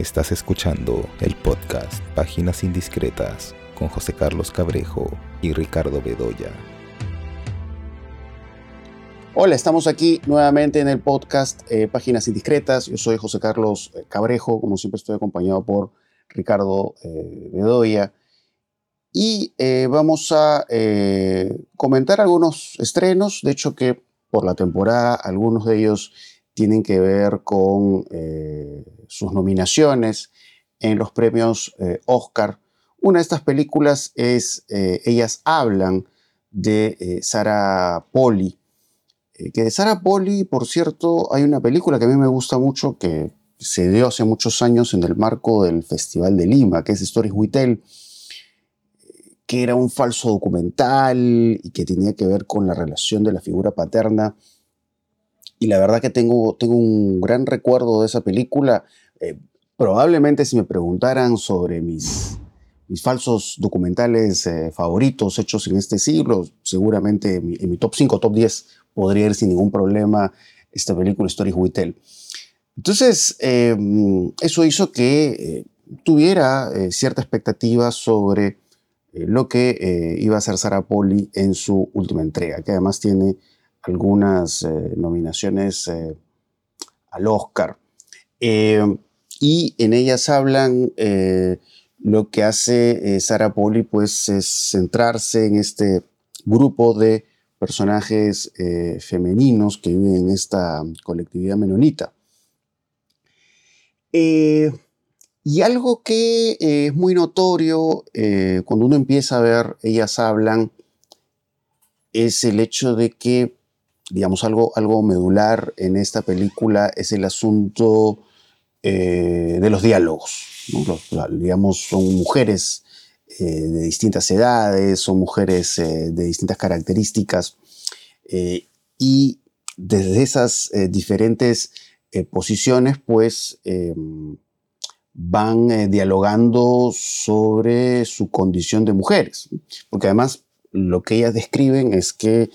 Estás escuchando el podcast Páginas Indiscretas con José Carlos Cabrejo y Ricardo Bedoya. Hola, estamos aquí nuevamente en el podcast eh, Páginas Indiscretas. Yo soy José Carlos eh, Cabrejo, como siempre estoy acompañado por Ricardo eh, Bedoya. Y vamos a comentar algunos estrenos, de hecho que por la temporada algunos de ellos tienen que ver con eh, sus nominaciones en los premios eh, Oscar. Una de estas películas es eh, Ellas hablan de Sara Poli. que de Sara Poli, por cierto, hay una película que a mí me gusta mucho que se dio hace muchos años en el marco del Festival de Lima, que es Stories Tell, que era un falso documental y que tenía que ver con la relación de la figura paterna y la verdad que tengo, tengo un gran recuerdo de esa película. Eh, probablemente si me preguntaran sobre mis, mis falsos documentales eh, favoritos hechos en este siglo, seguramente en mi, top 5, top 10 podría ir sin ningún problema esta película Stories We Tell. Entonces, em, eso hizo que eh, tuviera cierta expectativa sobre lo que iba a hacer Sarah Poli en su última entrega, que además tiene algunas eh, nominaciones eh, al Oscar. Eh, y en ellas hablan, lo que hace Sara Poli pues es centrarse en este grupo de personajes femeninos que viven en esta colectividad menonita. y algo que es muy notorio cuando uno empieza a ver, ellas hablan, es el hecho de que digamos, algo, algo medular en esta película es el asunto eh, de los diálogos. digamos, son mujeres eh, de distintas edades, son mujeres eh, de distintas características, y desde esas diferentes posiciones, pues, van dialogando sobre su condición de mujeres. Porque además lo que ellas describen es que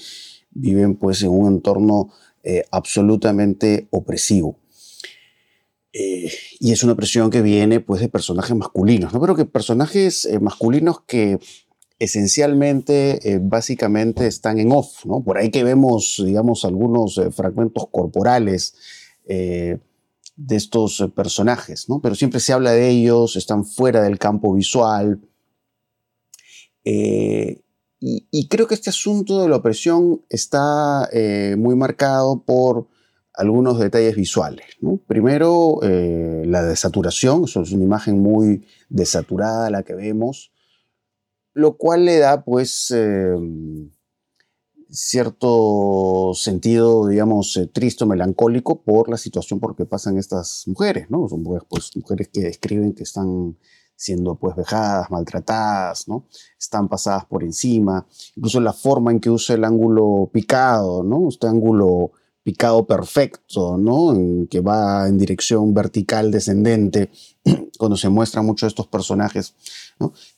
viven pues en un entorno eh, absolutamente opresivo. Eh, y es una opresión que viene pues de personajes masculinos, ¿no? Pero que personajes eh, masculinos que esencialmente, básicamente están en off, ¿no? Por ahí que vemos, digamos, algunos fragmentos corporales de estos personajes, ¿no? Pero siempre se habla de ellos, están fuera del campo visual. Y, creo que este asunto de la opresión está eh, muy marcado por algunos detalles visuales. Primero, eh, la desaturación, eso es una imagen muy desaturada la que vemos, lo cual le da pues em, cierto sentido, digamos, eh, triste melancólico por la situación por que pasan estas mujeres, ¿no? Son pues, mujeres que describen que están siendo pues vejadas, maltratadas, ¿no? Están pasadas por encima, incluso la forma en que usa el ángulo picado, ¿no? Este ángulo picado perfecto, ¿no? Que va en dirección vertical descendente, cuando se muestran muchos de estos personajes.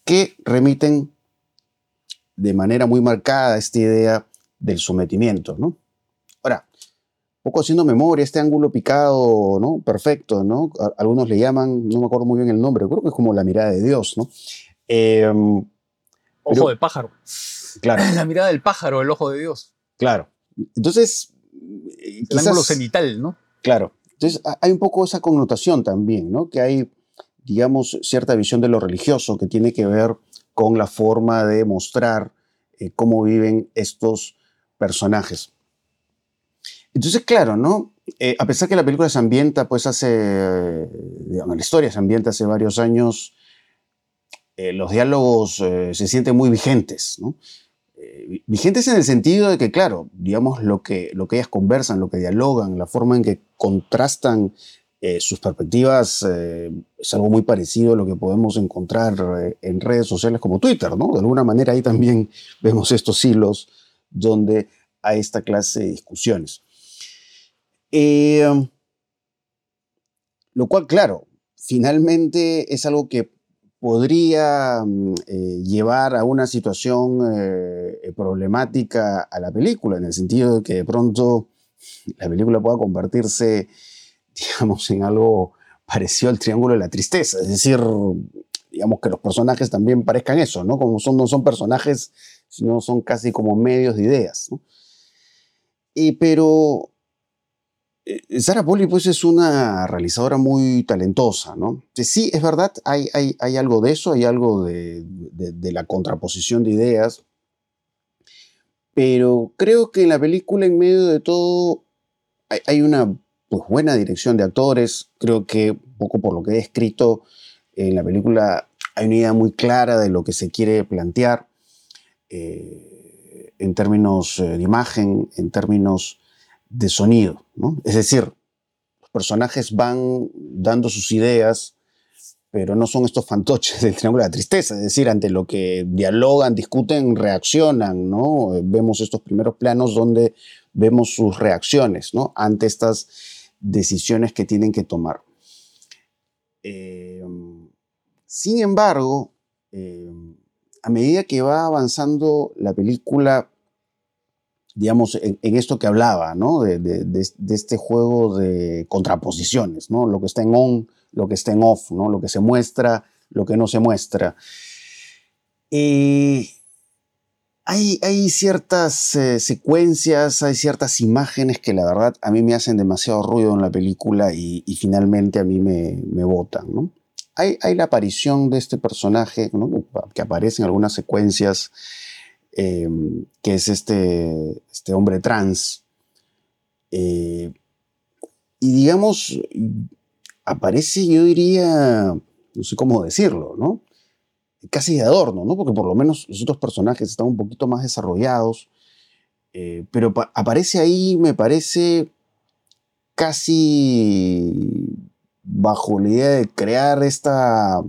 Que remiten de manera muy marcada esta idea del sometimiento, ¿no? Ahora, poco haciendo memoria, este ángulo picado, ¿no? Perfecto, ¿no? Algunos le llaman, no me acuerdo muy bien el nombre, creo que es como la mirada de Dios, ¿no? Em, ojo de pájaro. Claro. La mirada del pájaro, el ojo de Dios. Claro. Entonces. El ángulo cenital, ¿no? Claro. Entonces hay un poco esa connotación también, ¿no? Que hay, digamos, cierta visión de lo religioso que tiene que ver con la forma de mostrar eh, cómo viven estos personajes. Entonces, claro, ¿no? Eh, a pesar que la película se ambienta, pues hace, digamos, la historia se ambienta hace varios años, eh, los diálogos eh, se sienten muy vigentes, vigentes en el sentido de que, claro, digamos, lo que, lo que ellas conversan, lo que dialogan, la forma en que contrastan sus perspectivas es algo muy parecido a lo que podemos encontrar en redes sociales como Twitter, ¿no? De alguna manera ahí también vemos estos hilos donde hay esta clase de discusiones. Eh, lo cual, claro, finalmente es algo que podría mm, eh, llevar a una situación eh, problemática a la película, en el sentido de que de pronto la película pueda convertirse, digamos, en algo pareció el Triángulo de la Tristeza. Es decir, digamos que los personajes también parezcan eso, ¿no? Como son, no son personajes, sino son casi como medios de ideas, ¿no? Y, pero Sara Poli pues es una realizadora muy talentosa, ¿no? Sí, es verdad, hay, hay, algo de eso, hay algo de, de, la contraposición de ideas, pero creo que en la película, en medio de todo, hay, hay una pues, buena dirección de actores, creo que poco por lo que he escrito en la película hay una idea muy clara de lo que se quiere plantear eh, en términos eh, de imagen, en términos de sonido. Es decir, los personajes van dando sus ideas, pero no son estos fantoches del Triángulo de la Tristeza, es decir, ante lo que dialogan, discuten, reaccionan, ¿no? Vemos estos primeros planos donde vemos sus reacciones, ¿no? Ante estas decisiones que tienen que tomar. Eh, sin embargo, eh, a medida que va avanzando la película, digamos, en, esto que hablaba, ¿no? De, este juego de contraposiciones, ¿no? Lo que está en on, lo que está en off, ¿no? Lo que se muestra, lo que no se muestra. Eh, hay, hay, ciertas eh, secuencias, hay ciertas imágenes que la verdad a mí me hacen demasiado ruido en la película y, finalmente a mí me, me botan, ¿no? hay, la aparición de este personaje que aparece en algunas secuencias, em, que es este, este hombre trans. Eh, y digamos, aparece, yo diría, no sé cómo decirlo, ¿no? Casi de adorno, ¿no? Porque por lo menos los otros personajes están un poquito más desarrollados. Eh, pero aparece ahí, me parece, casi bajo la idea de crear esta,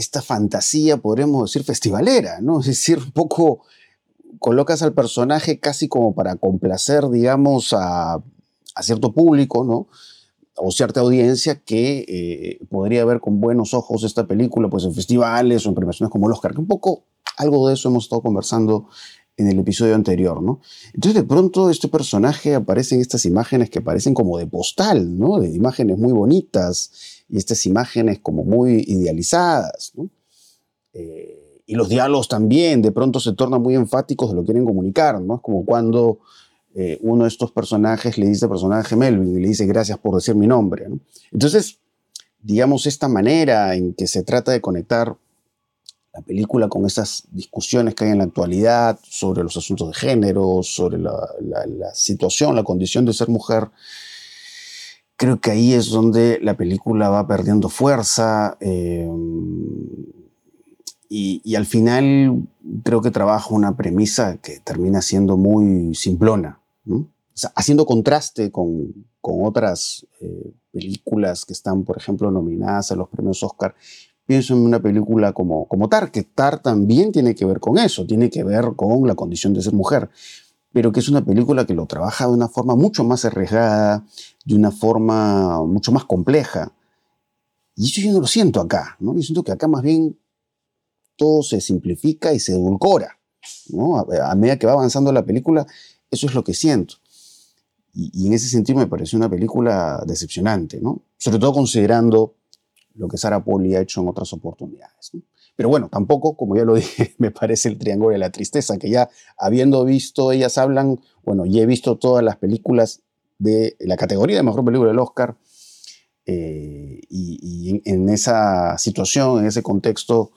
esta fantasía, podríamos decir, festivalera, ¿no? Es decir, un poco colocas al personaje casi como para complacer, digamos, a, cierto público, ¿no? O cierta audiencia que eh, podría ver con buenos ojos esta película, pues en festivales o en premiaciones como el Oscar, que un poco algo de eso hemos estado conversando en el episodio anterior, ¿no? Entonces de pronto este personaje aparece en estas imágenes que parecen como de postal, ¿no? De imágenes muy bonitas y estas imágenes como muy idealizadas. Eh, y los diálogos también de pronto se tornan muy enfáticos de lo que quieren comunicar, ¿no? Es como cuando eh, uno de estos personajes le dice al personaje Melvin y le dice gracias por decir mi nombre, ¿no? Entonces, digamos, esta manera en que se trata de conectar la película con esas discusiones que hay en la actualidad sobre los asuntos de género, sobre la, situación, la condición de ser mujer, creo que ahí es donde la película va perdiendo fuerza eh, y, al final creo que trabaja una premisa que termina siendo muy simplona, haciendo contraste con, otras eh, películas que están, por ejemplo, nominadas a los premios Oscar. Pienso en una película como, como Tar, que Tar también tiene que ver con eso, tiene que ver con la condición de ser mujer, pero que es una película que lo trabaja de una forma mucho más arriesgada, de una forma mucho más compleja. Y eso yo no lo siento acá, ¿no? Yo siento que acá más bien todo se simplifica y se edulcora, ¿no? A, medida que va avanzando la película, eso es lo que siento. Y, y en ese sentido me pareció una película decepcionante, ¿no? Sobre todo considerando lo que Sara Poli ha hecho en otras oportunidades. Pero bueno, tampoco, como ya lo dije, me parece el Triángulo de la Tristeza, que ya habiendo visto, ellas hablan, bueno, ya he visto todas las películas de la categoría de Mejor Película del Oscar, eh, y, en, esa situación, en ese contexto,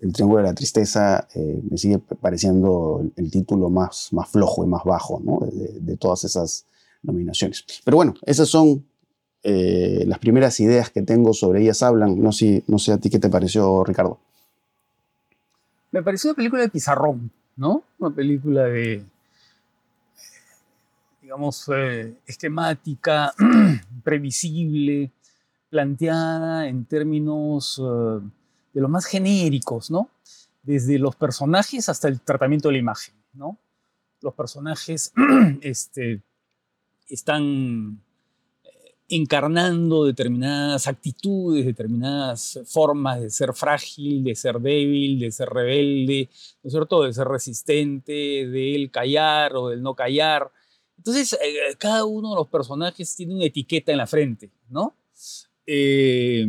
el Triángulo de la Tristeza eh, me sigue pareciendo el, título más, más flojo y más bajo de, de todas esas nominaciones. Pero bueno, esas son eh, las primeras ideas que tengo sobre ellas hablan. No sé, no sé a ti qué te pareció, Ricardo. Me pareció una película de pizarrón, ¿no? Una película de, digamos, eh, esquemática, previsible, planteada en términos eh, de lo más genéricos, ¿no? Desde los personajes hasta el tratamiento de la imagen, ¿no? Los personajes este, están encarnando determinadas actitudes, determinadas formas de ser frágil, de ser débil, de ser rebelde, ¿no es cierto? De ser resistente, del callar o del no callar. Entonces, eh, cada uno de los personajes tiene una etiqueta en la frente, ¿no? Eh,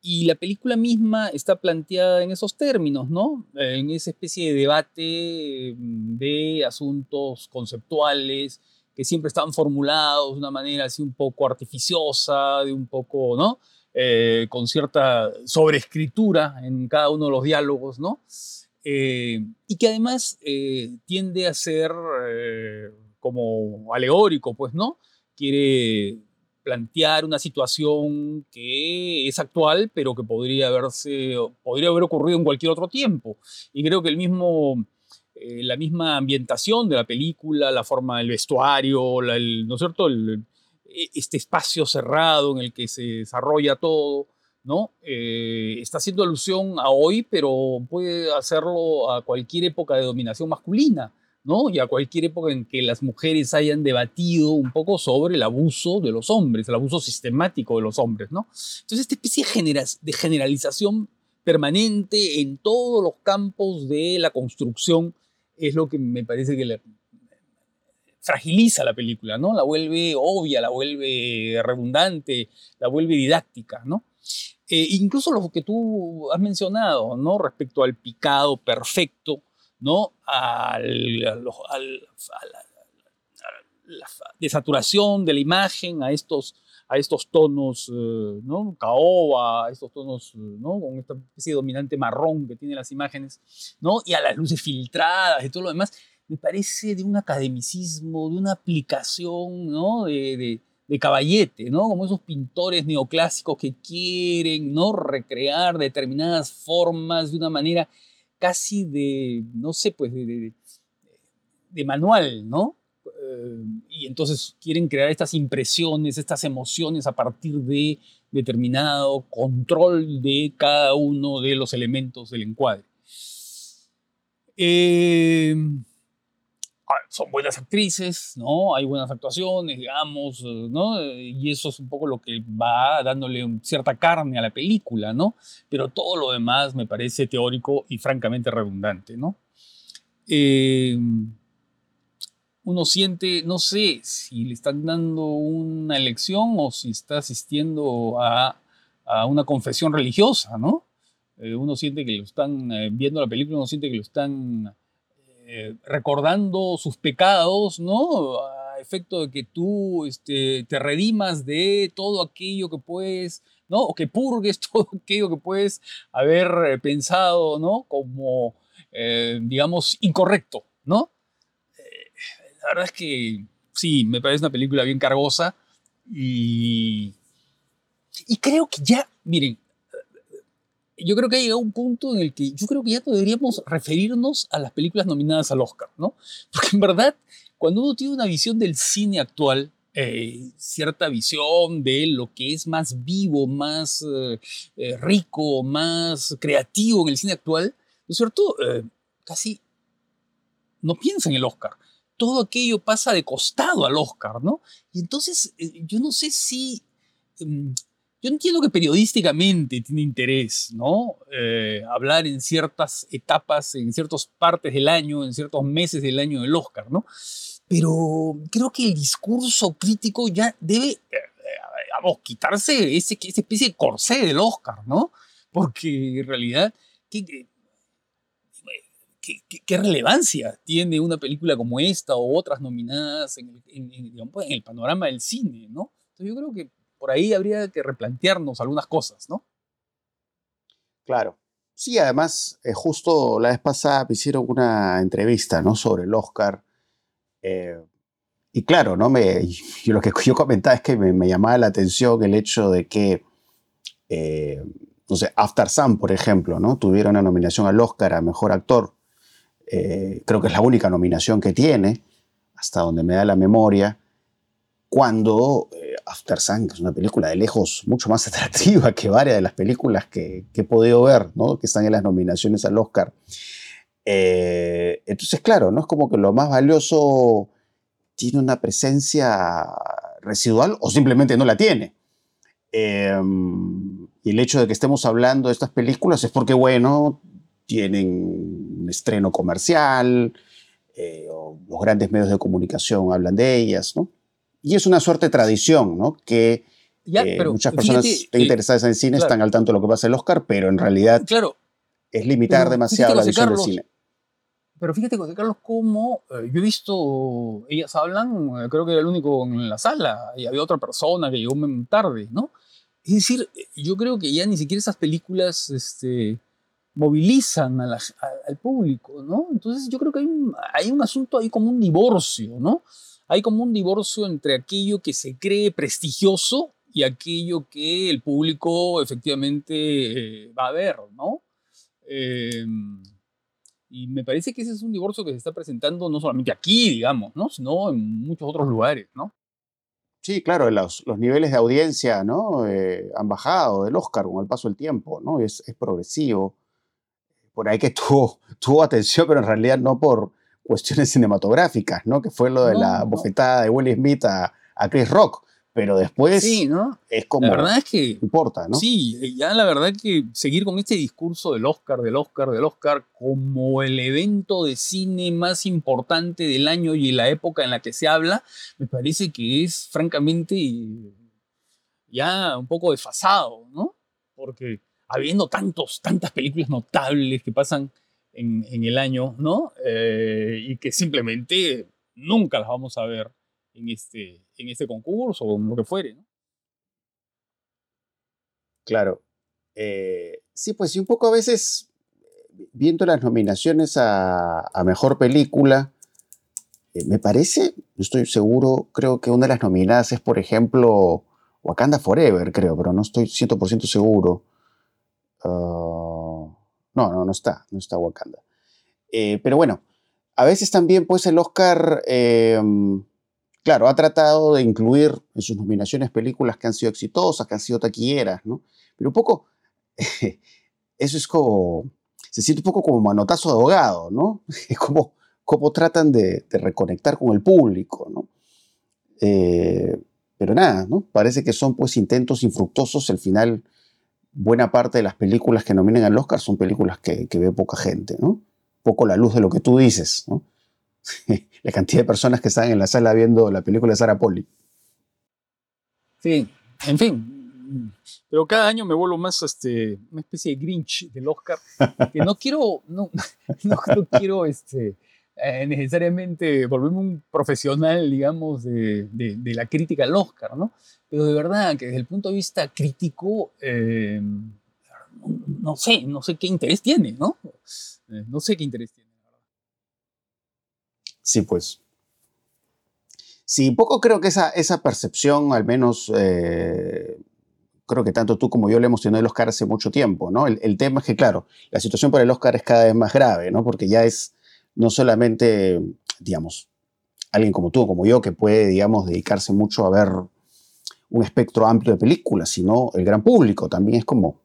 y la película misma está planteada en esos términos, ¿no? En esa especie de debate mm, de asuntos conceptuales que siempre están formulados de una manera así un poco artificiosa, de un poco, ¿no? Eh, con cierta sobreescritura en cada uno de los diálogos, ¿no? y que además tiende a ser como alegórico, pues, ¿no? Quiere plantear una situación que es actual, pero que podría haberse, podría haber ocurrido en cualquier otro tiempo. Y creo que el mismo, eh, la misma ambientación de la película, la forma del vestuario, ¿no es cierto? E, este espacio cerrado en el que se desarrolla todo, ¿no? Eh, está haciendo alusión a hoy, pero puede hacerlo a cualquier época de dominación masculina. ¿no? y a cualquier época en que las mujeres hayan debatido un poco sobre el abuso de los hombres, el abuso sistemático de los hombres. ¿no? Entonces, esta especie de generalización permanente en todos los campos de la construcción es lo que me parece que fragiliza la película, ¿no? La vuelve obvia, la vuelve redundante, la vuelve didáctica, ¿no? Eh, incluso lo que tú has mencionado, ¿no? Respecto al picado perfecto ¿no? a la desaturación de la imagen, a estos, a estos tonos, eh, ¿no? Caoba, estos tonos, eh, ¿no? Con esta especie de dominante marrón que tienen las imágenes, ¿no? Y a las luces filtradas y todo lo demás, me parece de un academicismo, de una aplicación, ¿no? De, de, caballete, ¿no? Como esos pintores neoclásicos que quieren, ¿no? Recrear determinadas formas de una manera casi de, no sé, pues de, de, manual, ¿no? Y entonces quieren crear estas impresiones, estas emociones a partir de determinado control de cada uno de los elementos del encuadre. Eh, Ah, son buenas actrices, ¿no? Hay buenas actuaciones, digamos, ¿no? Y eso es un poco lo que va dándole cierta carne a la película, ¿no? Pero todo lo demás me parece teórico y francamente redundante, ¿no? Eh, uno siente, no sé si le están dando una lección o si está asistiendo a, a una confesión religiosa, ¿no? Eh, uno siente que lo están viendo la película, uno siente que lo están eh, recordando sus pecados, ¿no? A efecto de que tú este, te redimas de todo aquello que puedes, ¿no? O que purgues todo aquello que puedes haber eh, pensado, ¿no? Como, eh, digamos, incorrecto, ¿no? La verdad es que sí, me parece una película bien cargosa y, y creo que ya, miren, yo creo que ha llegado un punto en el que yo creo que ya deberíamos referirnos a las películas nominadas al Oscar, ¿no? Porque en verdad, cuando uno tiene una visión del cine actual, eh, cierta visión de lo que es más vivo, más eh, eh, rico, más creativo en el cine actual, ¿no es cierto? casi no piensa en el Oscar. Todo aquello pasa de costado al Oscar, ¿no? Y entonces, yo no sé si em, yo entiendo que periodísticamente tiene interés, ¿no? Eh, hablar en ciertas etapas, en ciertas partes del año, en ciertos meses del año del Oscar, ¿no? Pero creo que el discurso crítico ya debe, eh, vamos, quitarse ese, esa especie de corsé del Oscar, ¿no? Porque en realidad, ¿qué, qué, relevancia tiene una película como esta o otras nominadas en en el panorama del cine, ¿no? Entonces yo creo que por ahí habría que replantearnos algunas cosas, ¿no? Claro. Sí, además, eh, justo la vez pasada me hicieron una entrevista, ¿no? Sobre el Oscar. Eh, y claro, ¿no? Lo que yo comentaba es que me, llamaba la atención el hecho de que, eh, no sé, After Sun, por ejemplo, ¿no? Tuviera una nominación al Oscar a Mejor Actor. Creo que es la única nominación que tiene, hasta donde me da la memoria cuando eh, After Sun, que es una película de lejos mucho más atractiva que varias de las películas que, he podido ver, ¿no? que están en las nominaciones al Oscar. Eh, entonces, claro, no es como que lo más valioso tiene una presencia residual o simplemente no la tiene. Em, y el hecho de que estemos hablando de estas películas es porque, bueno, tienen un estreno comercial, eh, los grandes medios de comunicación hablan de ellas, ¿no? Y es una suerte de tradición, ¿no? Que eh, muchas personas interesadas en cine están al tanto de lo que pasa en el Oscar, pero en realidad claro, es limitar demasiado la visión del cine. Pero fíjate, José Carlos, cómo yo he visto, ellas hablan, creo que era el único en la sala, y había otra persona que llegó tarde, ¿no? Es decir, yo creo que ya ni siquiera esas películas este, movilizan al público, ¿no? Entonces yo creo que hay un, hay un asunto ahí como un divorcio, ¿no? Hay como un divorcio entre aquello que se cree prestigioso y aquello que el público efectivamente eh, va a ver, ¿no? Em, y me parece que ese es un divorcio que se está presentando no solamente aquí, digamos, ¿no? Sino en muchos otros lugares, ¿no? Sí, claro, los, los niveles de audiencia ¿no? Eh, han bajado del Oscar con el paso del tiempo, ¿no? Es, es progresivo. Por ahí que tuvo, tuvo atención, pero en realidad no por cuestiones cinematográficas, ¿no? Que fue lo de la bofetada de Will Smith a, a Chris Rock pero después sí, ¿no? es como... La verdad es que... Importa, ¿no? Sí, ya la verdad que seguir con este discurso del Oscar, del Oscar, del Oscar como el evento de cine más importante del año y la época en la que se habla, me parece que es francamente ya un poco desfasado, ¿no? Porque habiendo tantos, tantas películas notables que pasan en, el año, ¿no? Eh, y que simplemente nunca las vamos a ver en este, en este concurso o en lo que fuere. ¿no? Claro. Eh, sí, pues sí, un poco a veces, viendo las nominaciones a, Mejor Película, eh, me parece, no estoy seguro, creo que una de las nominadas es, por ejemplo, Wakanda Forever, creo, pero no estoy 100% seguro. Ah, no, no, no está, no está Wakanda. Eh, pero bueno, a veces también, pues el Oscar claro, ha tratado de incluir en sus nominaciones películas que han sido exitosas, que han sido taquilleras, ¿no? Pero un poco, eso es como, se siente un poco como manotazo de ahogado, ¿no? Es como, como tratan de, reconectar con el público, ¿no? Eh, pero nada, ¿no? Parece que son pues intentos infructuosos. Al final, buena parte de las películas que nominan al Oscar son películas que, que ve poca gente, ¿no? Poco la luz de lo que tú dices, ¿no? la cantidad de personas que están en la sala viendo la película de Sarah Polly. Sí, en fin. Pero cada año me vuelvo más este, una especie de Grinch del Oscar. Que no quiero, no, no, quiero este, eh, necesariamente volverme un profesional, digamos, de, de, la crítica al Oscar, ¿no? Pero de verdad que desde el punto de vista crítico, eh, no sé, no sé qué interés tiene, ¿no? Eh, no sé qué interés tiene. Sí, pues. Sí, poco creo que esa, esa percepción, al menos, eh, creo que tanto tú como yo le hemos tenido el Oscar hace mucho tiempo, ¿no? El, tema es que, claro, la situación para el Oscar es cada vez más grave, ¿no? Porque ya es no solamente, digamos, alguien como tú, como yo, que puede, digamos, dedicarse mucho a ver un espectro amplio de películas, sino el gran público también es como.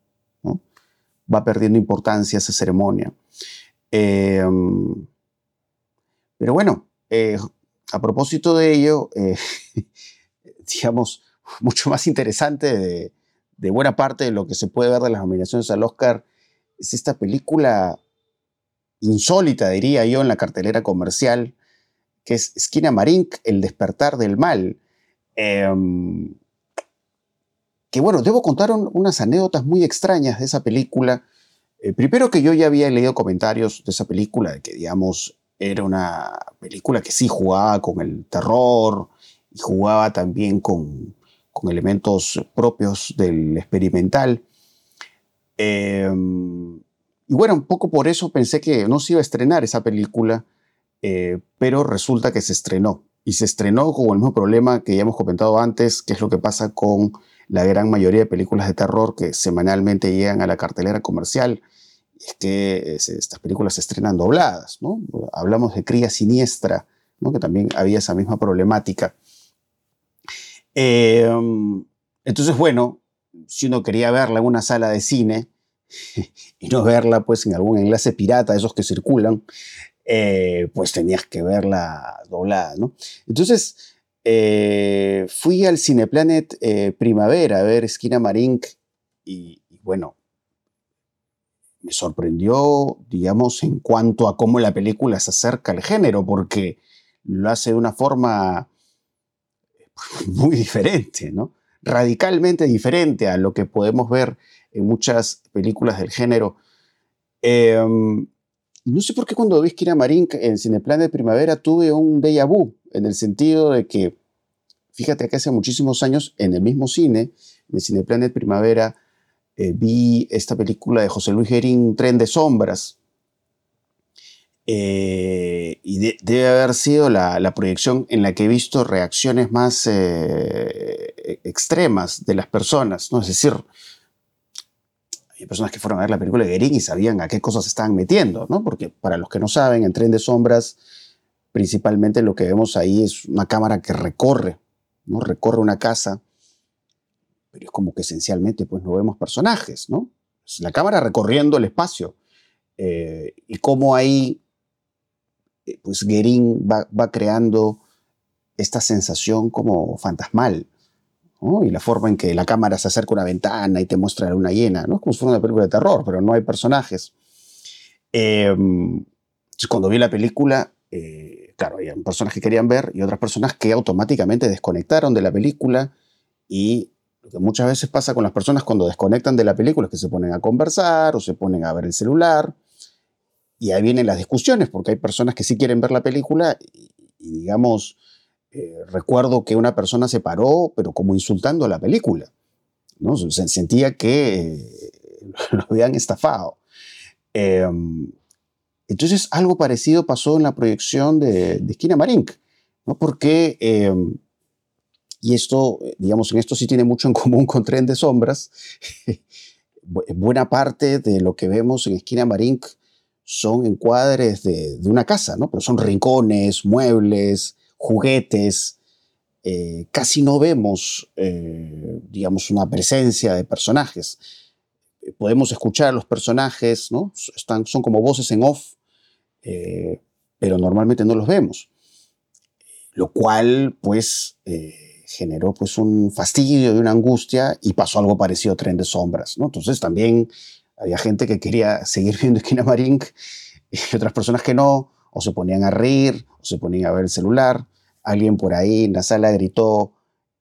Va perdiendo importancia esa ceremonia. Eh, pero bueno, eh, a propósito de ello, eh, digamos, mucho más interesante de, buena parte de lo que se puede ver de las nominaciones al Oscar es esta película insólita, diría yo, en la cartelera comercial, que es Esquina Marink, El despertar del mal. Em, que bueno, debo contar unas anécdotas muy extrañas de esa película. Eh, primero que yo ya había leído comentarios de esa película, de que digamos era una película que sí jugaba con el terror y jugaba también con, elementos propios del experimental. Em, y bueno, un poco por eso pensé que no se iba a estrenar esa película, eh, pero resulta que se estrenó. Y se estrenó con el mismo problema que ya hemos comentado antes, que es lo que pasa con la gran mayoría de películas de terror que semanalmente llegan a la cartelera comercial es que estas películas se estrenan dobladas, ¿no? Hablamos de Cría Siniestra, ¿no? que también había esa misma problemática. Em, entonces, bueno, si uno quería verla en una sala de cine y no verla pues en algún enlace pirata, esos que circulan, eh, pues tenías que verla doblada, ¿no? Entonces, eh, fui al Cineplanet eh, Primavera a ver Esquina Marink y, bueno, me sorprendió, digamos, en cuanto a cómo la película se acerca al género, porque lo hace de una forma muy diferente, ¿no? Radicalmente diferente a lo que podemos ver en muchas películas del género. Em, no sé por qué cuando vi Esquina Marín en Cineplan de Primavera tuve un déjà vu, en el sentido de que, fíjate que hace muchísimos años, en el mismo cine, en el Cineplan de Primavera, eh, vi esta película de José Luis Gerín, Tren de Sombras, eh, y debe haber sido la, proyección en la que he visto reacciones más eh, extremas de las personas, ¿no? Es decir, hay personas que fueron a ver la película de Gerín y sabían a qué cosas se estaban metiendo, ¿no? Porque para los que no saben, en Tren de Sombras, principalmente lo que vemos ahí es una cámara que recorre, ¿no? Recorre una casa pero es como que esencialmente pues no vemos personajes, ¿no? Es la cámara recorriendo el espacio eh, y cómo ahí eh, pues Guerin va, creando esta sensación como fantasmal, ¿no? Y la forma en que la cámara se acerca a una ventana y te muestra la luna llena, ¿no? Es como si fuera una película de terror, pero no hay personajes. Em, cuando vi la película, eh, claro, había personas que querían ver y otras personas que automáticamente desconectaron de la película y lo que muchas veces pasa con las personas cuando desconectan de la película es que se ponen a conversar o se ponen a ver el celular. Y ahí vienen las discusiones, porque hay personas que sí quieren ver la película y, digamos, eh, recuerdo que una persona se paró, pero como insultando a la película. ¿no? Se sentía que eh, lo habían estafado. Em, entonces, algo parecido pasó en la proyección de, de Esquina Marink, ¿no? porque em, y esto, eh, digamos, en esto sí tiene mucho en común con Tren de Sombras. Buena parte de lo que vemos en Esquina Marink son encuadres de, una casa, ¿no? Pero son rincones, muebles, juguetes. Eh, casi no vemos, eh, digamos, una presencia de personajes. Podemos escuchar a los personajes, ¿no? Están, son como voces en off, pero normalmente no los vemos. Lo cual, pues, generó pues un fastidio y una angustia y pasó algo parecido a Tren de Sombras, ¿no? Entonces también había gente que quería seguir viendo Esquina Marink y otras personas que no, o se ponían a reír, se ponían a ver el celular. Alguien por ahí en la sala gritó,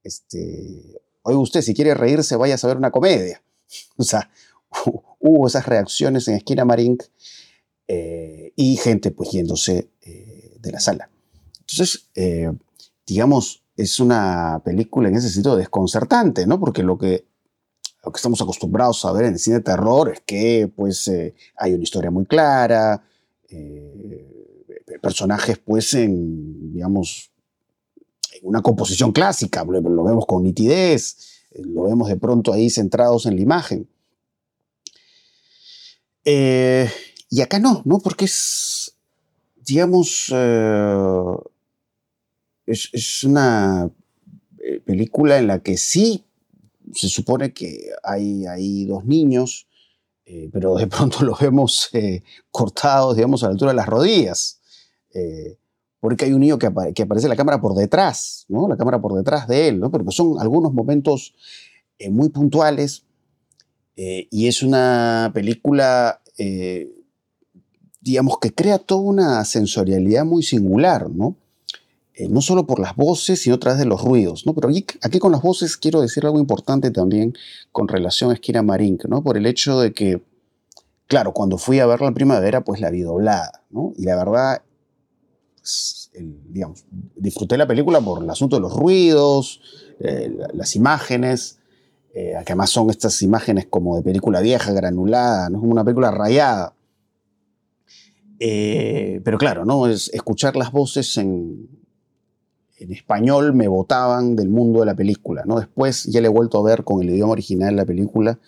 este, oye usted, si quiere reírse, vaya a ver una comedia. O sea, hubo esas reacciones en Esquina Marink eh, y gente pues yéndose eh, de la sala. Entonces, eh, digamos, es una película en ese sentido desconcertante, ¿no? Porque lo que, lo que estamos acostumbrados a ver en el cine de terror es que pues hay una historia muy clara, personajes pues en, digamos, en una composición clásica, lo, vemos con nitidez, eh, lo vemos de pronto ahí centrados en la imagen. y acá no, ¿no? Porque es, digamos, es, una eh, película en la que sí se supone que hay, hay dos niños, eh, pero de pronto los vemos eh, cortados, digamos, a la altura de las rodillas. Porque hay un niño que, aparece en la cámara por detrás, ¿no? La cámara por detrás de él, ¿no? Pero son algunos momentos muy puntuales y es una película, digamos, que crea toda una sensorialidad muy singular, ¿no? Eh, no solo por las voces, sino a través de los ruidos. ¿no? Pero aquí, con las voces quiero decir algo importante también con relación a Esquina Marink, ¿no? por el hecho de que, claro, cuando fui a verla en primavera, pues la vi doblada. ¿no? Y la verdad, disfruté la película por el asunto de los ruidos, eh, las imágenes, eh, que además son estas imágenes como de película vieja, granulada, ¿no? como una película rayada. pero claro, ¿no? Es escuchar las voces en, español me votaban del mundo de la película, ¿no? Después ya le he vuelto a ver con el idioma original la película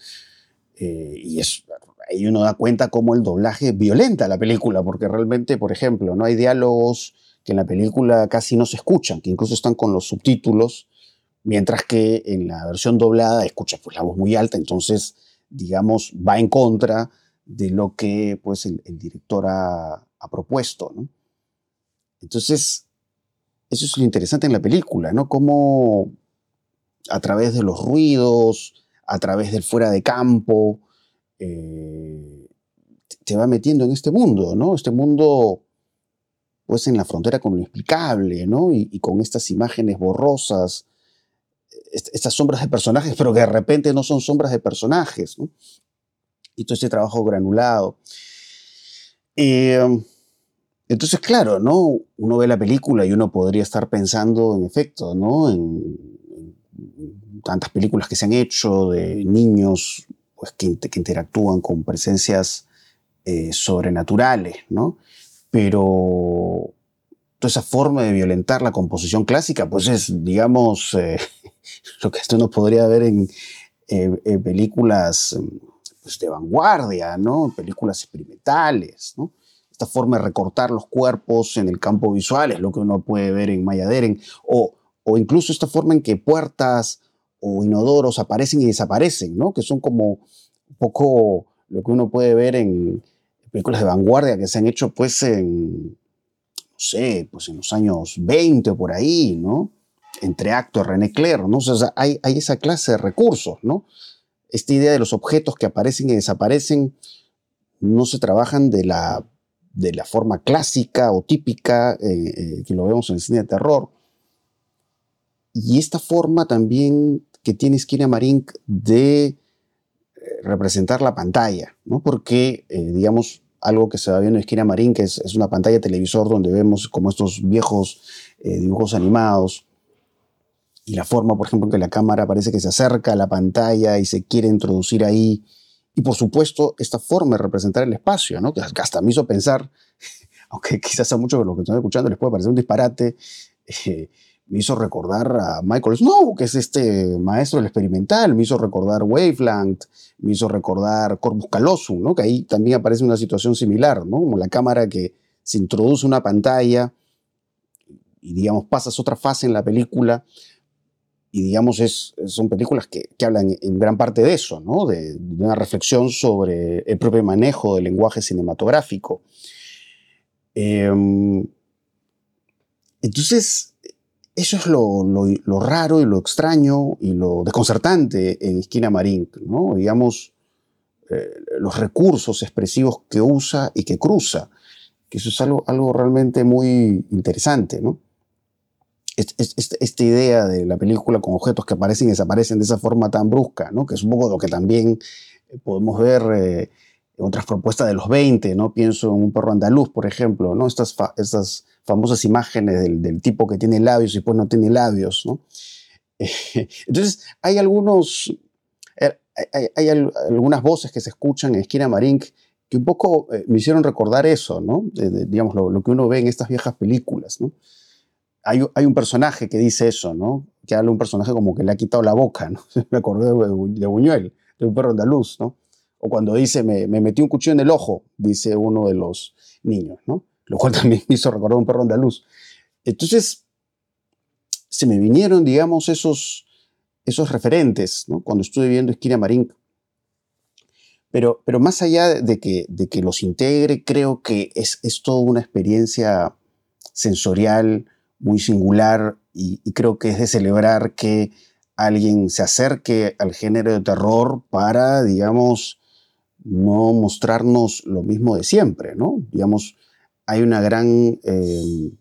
eh, y es, ahí uno da cuenta cómo el doblaje violenta la película, porque realmente, por ejemplo, no hay diálogos que en la película casi no se escuchan, que incluso están con los subtítulos, mientras que en la versión doblada escucha pues, la voz muy alta, entonces, digamos, va en contra de lo que pues, el, director ha, propuesto. Entonces, eso es lo interesante en la película, ¿no? Cómo a través de los ruidos, a través del fuera de campo, eh, te va metiendo en este mundo, ¿no? Este mundo, pues en la frontera con lo inexplicable, ¿no? Y, con estas imágenes borrosas, estas sombras de personajes, pero que de repente no son sombras de personajes, ¿no? Y todo este trabajo granulado. Eh, entonces, claro, ¿no? Uno ve la película y uno podría estar pensando, en efecto, ¿no? En, tantas películas que se han hecho de niños pues, que, interactúan con presencias eh, sobrenaturales, ¿no? Pero toda esa forma de violentar la composición clásica, pues es, digamos, eh, lo que esto uno podría ver en, películas pues, de vanguardia, ¿no? Películas experimentales. Esta forma de recortar los cuerpos en el campo visual es lo que uno puede ver en Maya Deren, o incluso esta forma en que puertas o inodoros aparecen y desaparecen, ¿no? Que son como un poco lo que uno puede ver en películas de vanguardia que se han hecho pues en, no sé, pues en los años 20 o por ahí, ¿no? Entre actos René Clair, ¿no? O sea, hay, esa clase de recursos, ¿no? Esta idea de los objetos que aparecen y desaparecen no se trabajan de la, de la forma clásica o típica eh, eh, que lo vemos en el cine de terror. Y esta forma también que tiene Esquina Marink de eh, representar la pantalla, ¿no? Porque, eh, digamos, algo que se va viendo en Esquina Marín, que es, una pantalla de televisor donde vemos como estos viejos eh, dibujos animados, y la forma, por ejemplo, que la cámara parece que se acerca a la pantalla y se quiere introducir ahí. Y por supuesto, esta forma de representar el espacio, ¿no? que hasta me hizo pensar, aunque quizás a muchos de los que están escuchando les puede parecer un disparate, me hizo recordar a Michael Snow, que es este maestro del experimental, me hizo recordar Wavelength, me hizo recordar Corpus Callosum, ¿no? que ahí también aparece una situación similar, ¿no? como la cámara que se introduce una pantalla y digamos pasas otra fase en la película y digamos es, son películas que, hablan en gran parte de eso, ¿no? de, una reflexión sobre el propio manejo del lenguaje cinematográfico. Em, entonces, eso es lo, raro y lo extraño y lo desconcertante en Esquina Marín, ¿no? Digamos, eh, los recursos expresivos que usa y que cruza, que eso es algo, algo realmente muy interesante, ¿no? esta idea de la película con objetos que aparecen y desaparecen de esa forma tan brusca, ¿no? que es un poco lo que también eh, podemos ver eh, en otras propuestas de los 20, ¿no? pienso en un perro andaluz, por ejemplo, ¿no? estas, estas famosas imágenes del, tipo que tiene labios y pues no tiene labios, ¿no? entonces, hay algunos, eh, hay, algunas voces que se escuchan en Esquina Marín que un poco eh, me hicieron recordar eso, ¿no? digamos, lo, que uno ve en estas viejas películas, ¿no? Hay, un personaje que dice eso, ¿no? Que habla un personaje como que le ha quitado la boca, ¿no? Me acordé de, Buñuel, de un perro andaluz, ¿no? O cuando dice, me, me metí un cuchillo en el ojo, dice uno de los niños, ¿no? Lo cual también me hizo recordar un perro andaluz. Entonces, se me vinieron, digamos, esos, esos referentes, ¿no? Cuando estuve viendo Esquina Marín. Pero, pero más allá de que, de que los integre, creo que es, es toda una experiencia sensorial muy singular y, y, creo que es de celebrar que alguien se acerque al género de terror para, digamos, no mostrarnos lo mismo de siempre, ¿no? Digamos, hay una gran eh,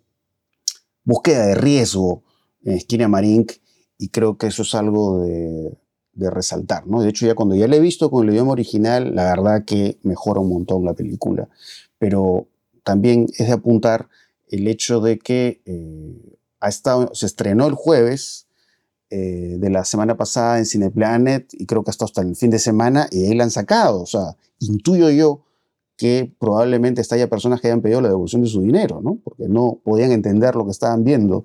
búsqueda de riesgo en Esquina Marink y creo que eso es algo de, resaltar. ¿no? De hecho, ya cuando ya la he visto con el idioma original, la verdad que mejora un montón la película. Pero también es de apuntar el hecho de que eh, ha estado, se estrenó el jueves eh, de la semana pasada en Cineplanet y creo que hasta hasta el fin de semana y ahí la han sacado. O sea, intuyo yo que probablemente haya personas que hayan pedido la devolución de su dinero, ¿no? porque no podían entender lo que estaban viendo.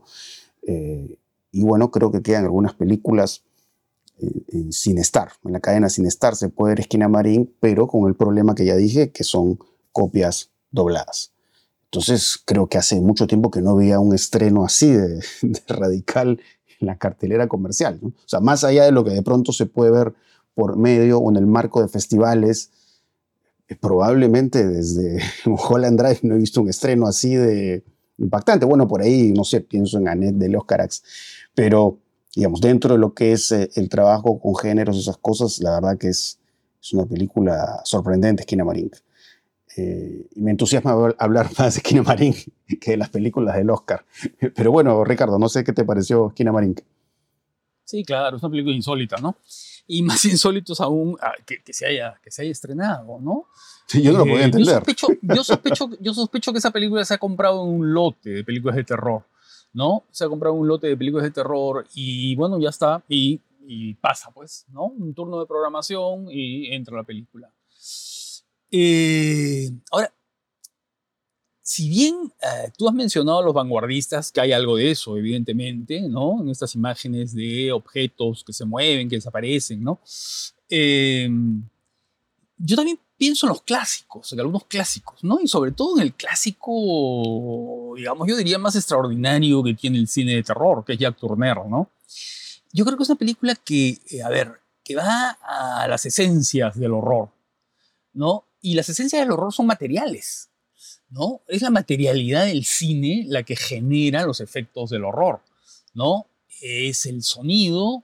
Eh, y bueno, creo que quedan algunas películas eh, sin estar, en la cadena sin estar se puede ver Esquina Marín, pero con el problema que ya dije, que son copias dobladas. Entonces creo que hace mucho tiempo que no veía un estreno así de, radical en la cartelera comercial. O sea, más allá de lo que de pronto se puede ver por medio o en el marco de festivales, probablemente desde Holland Drive no he visto un estreno así de impactante. Bueno, por ahí, no sé, pienso en Annette de Los Carax, pero digamos, dentro de lo que es eh, el trabajo con géneros, esas cosas, la verdad que es, es una película sorprendente, Esquina Marín. eh, y me entusiasma hablar más de Esquina Marín que de las películas del Oscar. Pero bueno, Ricardo, no sé qué te pareció Esquina Marín. Sí, claro, es una película insólita, ¿no? Y más insólitos aún ah, que, se, haya, que se haya estrenado, ¿no? Sí, yo no lo podía eh, entender. Yo sospecho, yo, sospecho, que esa película se ha comprado en un lote de películas de terror, ¿no? Se ha comprado un lote de películas de terror y bueno, ya está. Y, y pasa, pues, ¿no? Un turno de programación y entra la película. Eh, ahora, si bien eh, tú has mencionado a los vanguardistas, que hay algo de eso, evidentemente, ¿no? En estas imágenes de objetos que se mueven, que desaparecen, ¿no? Eh, yo también pienso en los clásicos, en algunos clásicos, ¿no? Y sobre todo en el clásico, digamos, yo diría más extraordinario que tiene el cine de terror, que es Jack Turner, ¿no? Yo creo que es una película que, a ver, que va a las esencias del horror, ¿no? y las esencias del horror son materiales, ¿no? Es la materialidad del cine la que genera los efectos del horror, ¿no? Es el sonido,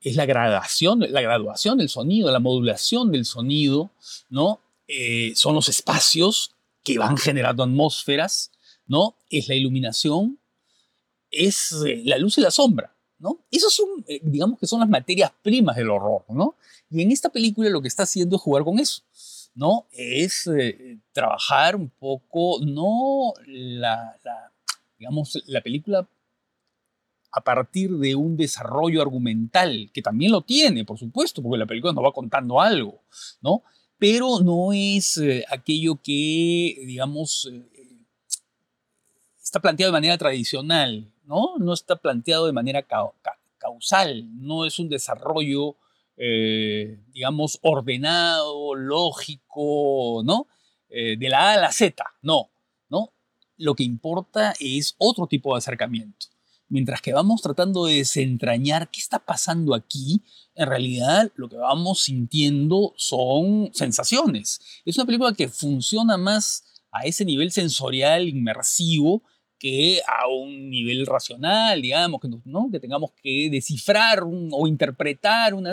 es la gradación, la graduación del sonido, la modulación del sonido, ¿no? Eh, son los espacios que van generando atmósferas, ¿no? Es la iluminación, es eh, la luz y la sombra, ¿no? Esos son, eh, digamos que son las materias primas del horror, ¿no? Y en esta película lo que está haciendo es jugar con eso. ¿No? Es eh, trabajar un poco, no la, digamos, la película a partir de un desarrollo argumental, que también lo tiene, por supuesto, porque la película nos va contando algo, ¿no? Pero no es eh, aquello que, digamos, eh, está planteado de manera tradicional, ¿no? No está planteado de manera causal, no es un desarrollo eh, digamos, ordenado, lógico, ¿no? Eh, de la A a la Z, no, ¿no? Lo que importa es otro tipo de acercamiento. Mientras que vamos tratando de desentrañar qué está pasando aquí, en realidad lo que vamos sintiendo son sensaciones. Es una película que funciona más a ese nivel sensorial, inmersivo, que a un nivel racional, digamos, que, ¿no? que tengamos que descifrar o interpretar una...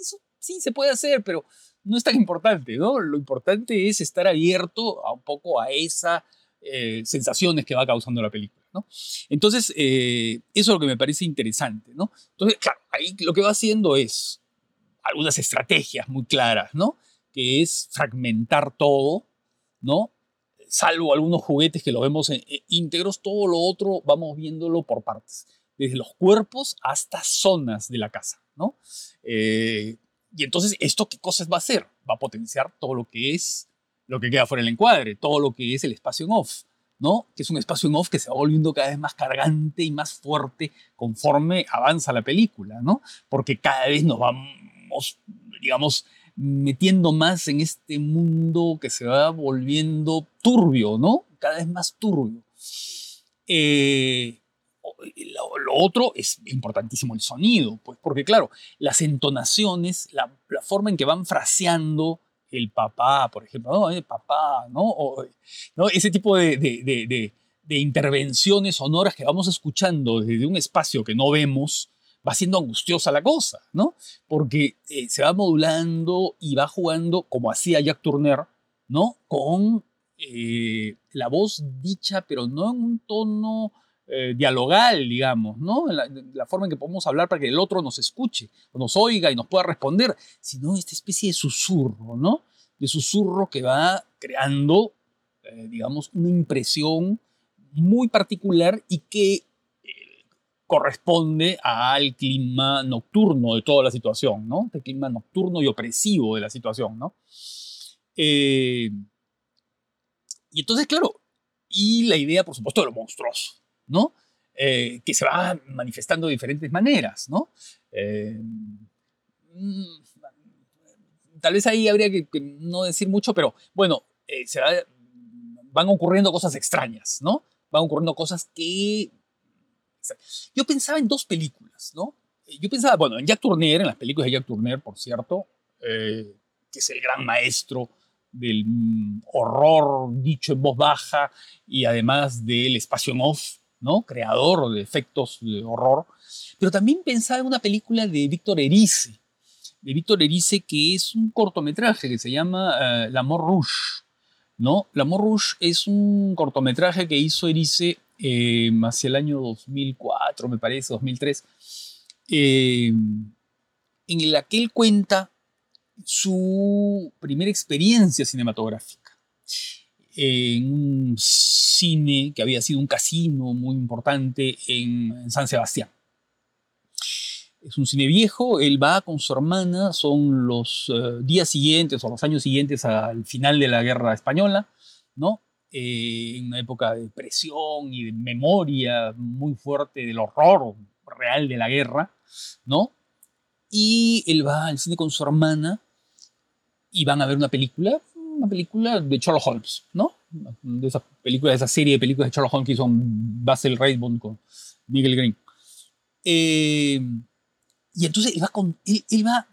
Eso sí se puede hacer, pero no es tan importante, ¿no? Lo importante es estar abierto a un poco a esas eh, sensaciones que va causando la película, ¿no? Entonces, eh, eso es lo que me parece interesante, ¿no? Entonces, claro, ahí lo que va haciendo es algunas estrategias muy claras, ¿no? Que es fragmentar todo, ¿no? Salvo algunos juguetes que lo vemos en, íntegros, todo lo otro vamos viéndolo por partes, desde los cuerpos hasta zonas de la casa, ¿no? Eh, y entonces, ¿esto qué cosas va a hacer? Va a potenciar todo lo que es lo que queda fuera del encuadre, todo lo que es el espacio en off, ¿no? Que es un espacio en off que se va volviendo cada vez más cargante y más fuerte conforme avanza la película, ¿no? Porque cada vez nos vamos, digamos, metiendo más en este mundo que se va volviendo turbio, ¿no? Cada vez más turbio. Eh, lo, otro es importantísimo el sonido, pues porque claro, las entonaciones, la, forma en que van fraseando el papá, por ejemplo, ¿no? Eh, papá, ¿no? ¿no? Ese tipo de, de intervenciones sonoras que vamos escuchando desde un espacio que no vemos, va siendo angustiosa la cosa, ¿no? Porque eh, se va modulando y va jugando, como hacía Jack Turner, ¿no? Con eh, la voz dicha, pero no en un tono eh, dialogal, digamos, ¿no? La, la, forma en que podemos hablar para que el otro nos escuche, o nos oiga y nos pueda responder, sino esta especie de susurro, ¿no? De susurro que va creando, digamos, una impresión muy particular y que corresponde al clima nocturno de toda la situación, ¿no? El clima nocturno y opresivo de la situación, ¿no? Eh, y entonces, claro, y la idea, por supuesto, de lo monstruoso, ¿no? Eh, que se va manifestando de diferentes maneras, ¿no? Eh, mm, tal vez ahí habría que, no decir mucho, pero bueno, se van ocurriendo cosas extrañas, ¿no? Van ocurriendo cosas que yo pensaba en dos películas, ¿no? Yo pensaba, bueno, en Jack Turner, en las películas de Jack Turner, por cierto, eh, que es el gran maestro del mm, horror dicho en voz baja y además del espacio en off, ¿no? Creador de efectos de horror. Pero también pensaba en una película de Víctor Erice, de Víctor Erice, que es un cortometraje que se llama uh, L'Amour Rouge, ¿no? L'amour rouge es un cortometraje que hizo Erice eh, hacia el año 2004, me parece, 2003, eh, en el que él cuenta su primera experiencia cinematográfica en un cine que había sido un casino muy importante en San Sebastián. Es un cine viejo, él va con su hermana, son los eh, días siguientes o los años siguientes al final de la guerra española, ¿no? Eh, en una época de presión y de memoria muy fuerte del horror real de la guerra, ¿no? Y él va al cine con su hermana y van a ver una película, una película de Sherlock Holmes, ¿no? De esa película, de esa serie de películas de Sherlock Holmes que hizo Basil Rathbone con Miguel Green. Eh, y entonces él va con. Él, va, eh, e,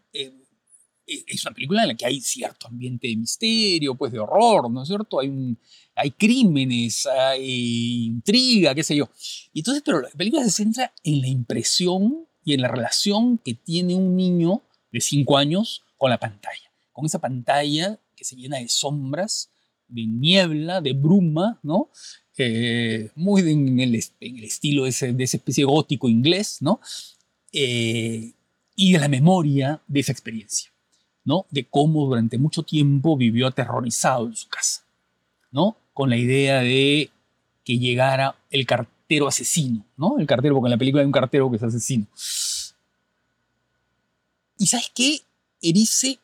es una película en la que hay cierto ambiente de misterio, pues de horror, ¿no es cierto? Hay, un, hay crímenes, hay intriga, qué sé yo. Y entonces, pero la película se centra en la impresión y en la relación que tiene un niño de 5 años con la pantalla. Con esa pantalla que se llena de sombras, de niebla, de bruma, ¿no? Eh, muy en el, en el estilo de, ese, de esa especie gótico inglés, ¿no? Eh, y de la memoria de esa experiencia, ¿no? De cómo durante mucho tiempo vivió aterrorizado en su casa, ¿no? Con la idea de que llegara el cartero asesino, ¿no? El cartero, porque en la película hay un cartero que es asesino. ¿Y sabes qué? Erice